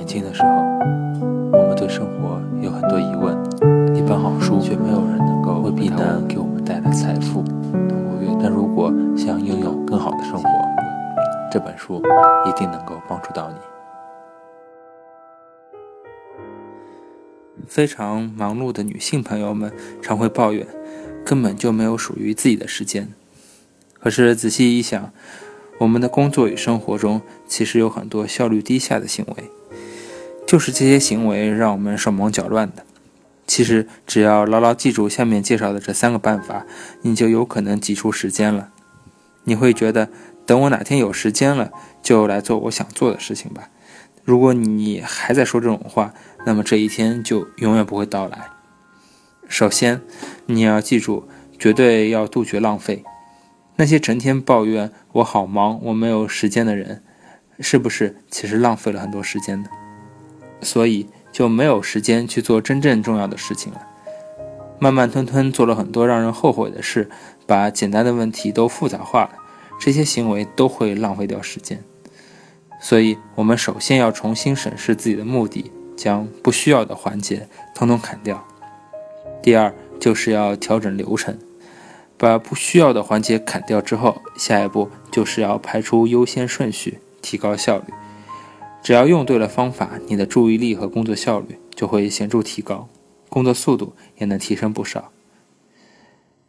年轻的时候，我们对生活有很多疑问，一本好书却没有人能够为避难给我们带来财富。但如果想拥有更好的生活，这本书一定能够帮助到你。非常忙碌的女性朋友们常会抱怨，根本就没有属于自己的时间。可是仔细一想，我们的工作与生活中其实有很多效率低下的行为，就是这些行为让我们手忙脚乱的。其实只要牢牢记住下面介绍的这三个办法，你就有可能挤出时间了。你会觉得，等我哪天有时间了，就来做我想做的事情吧。如果你还在说这种话，那么这一天就永远不会到来。首先，你要记住，绝对要杜绝浪费。那些成天抱怨我好忙，我没有时间的人，是不是其实浪费了很多时间的？所以就没有时间去做真正重要的事情了。慢慢吞吞做了很多让人后悔的事，把简单的问题都复杂化了，这些行为都会浪费掉时间。所以，我们首先要重新审视自己的目的，将不需要的环节统统砍掉。第二，就是要调整流程。把不需要的环节砍掉之后，下一步就是要排出优先顺序，提高效率。只要用对了方法，你的注意力和工作效率就会显著提高，工作速度也能提升不少。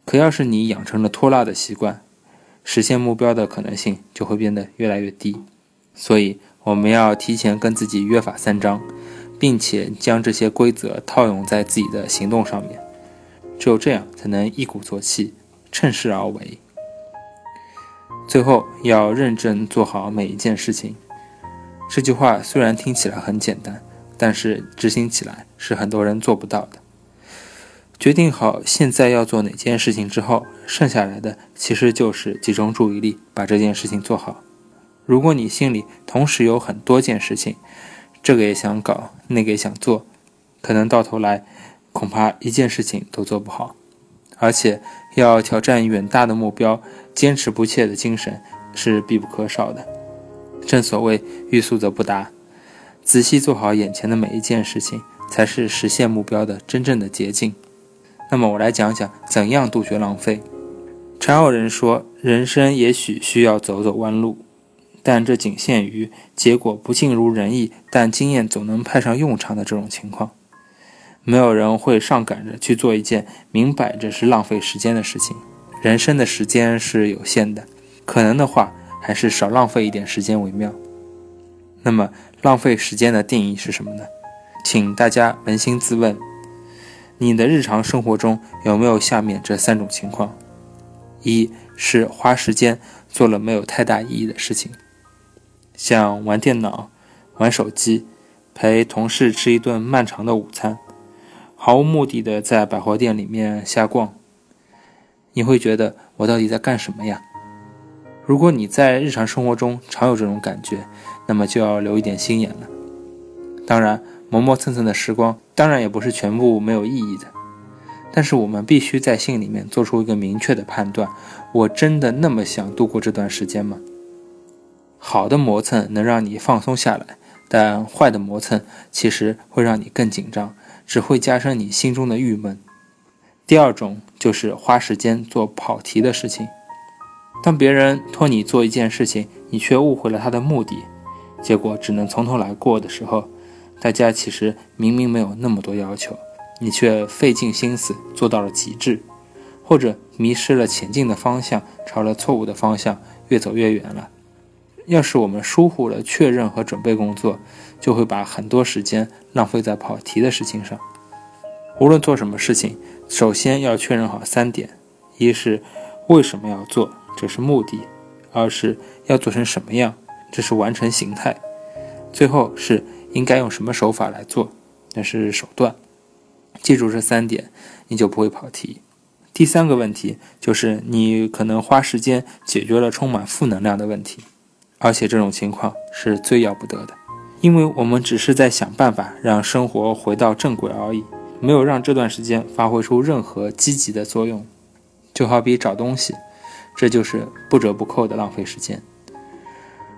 可要是你养成了拖拉的习惯，实现目标的可能性就会变得越来越低。所以，我们要提前跟自己约法三章，并且将这些规则套用在自己的行动上面。只有这样，才能一鼓作气。趁势而为，最后要认真做好每一件事情。这句话虽然听起来很简单，但是执行起来是很多人做不到的。决定好现在要做哪件事情之后，剩下来的其实就是集中注意力，把这件事情做好。如果你心里同时有很多件事情，这个也想搞，那个也想做，可能到头来恐怕一件事情都做不好。而且要挑战远大的目标，坚持不懈的精神是必不可少的。正所谓欲速则不达，仔细做好眼前的每一件事情，才是实现目标的真正的捷径。那么我来讲讲怎样杜绝浪费。常有人说，人生也许需要走走弯路，但这仅限于结果不尽如人意，但经验总能派上用场的这种情况。没有人会上赶着去做一件明摆着是浪费时间的事情。人生的时间是有限的，可能的话还是少浪费一点时间为妙。那么，浪费时间的定义是什么呢？请大家扪心自问：你的日常生活中有没有下面这三种情况？一是花时间做了没有太大意义的事情，像玩电脑、玩手机、陪同事吃一顿漫长的午餐。毫无目的的在百货店里面瞎逛，你会觉得我到底在干什么呀？如果你在日常生活中常有这种感觉，那么就要留一点心眼了。当然，磨磨蹭蹭的时光当然也不是全部没有意义的，但是我们必须在心里面做出一个明确的判断：我真的那么想度过这段时间吗？好的磨蹭能让你放松下来，但坏的磨蹭其实会让你更紧张。只会加深你心中的郁闷。第二种就是花时间做跑题的事情。当别人托你做一件事情，你却误会了他的目的，结果只能从头来过的时候，大家其实明明没有那么多要求，你却费尽心思做到了极致，或者迷失了前进的方向，朝了错误的方向越走越远了。要是我们疏忽了确认和准备工作，就会把很多时间浪费在跑题的事情上。无论做什么事情，首先要确认好三点：一是为什么要做，这是目的；二是要做成什么样，这是完成形态；最后是应该用什么手法来做，那是手段。记住这三点，你就不会跑题。第三个问题就是，你可能花时间解决了充满负能量的问题。而且这种情况是最要不得的，因为我们只是在想办法让生活回到正轨而已，没有让这段时间发挥出任何积极的作用。就好比找东西，这就是不折不扣的浪费时间。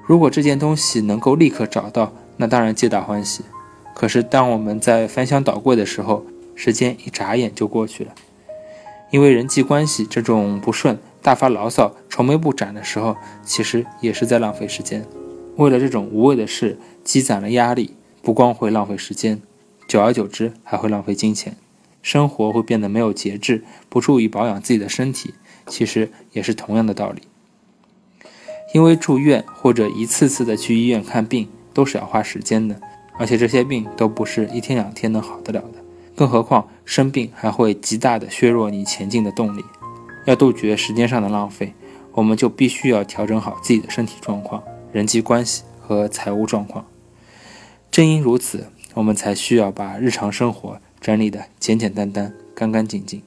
如果这件东西能够立刻找到，那当然皆大欢喜。可是当我们在翻箱倒柜的时候，时间一眨眼就过去了。因为人际关系这种不顺，大发牢骚、愁眉不展的时候，其实也是在浪费时间。为了这种无谓的事积攒了压力，不光会浪费时间，久而久之还会浪费金钱，生活会变得没有节制，不注意保养自己的身体，其实也是同样的道理。因为住院或者一次次的去医院看病都是要花时间的，而且这些病都不是一天两天能好得了的，更何况生病还会极大的削弱你前进的动力。要杜绝时间上的浪费，我们就必须要调整好自己的身体状况、人际关系和财务状况。正因如此，我们才需要把日常生活整理的简简单单、干干净净。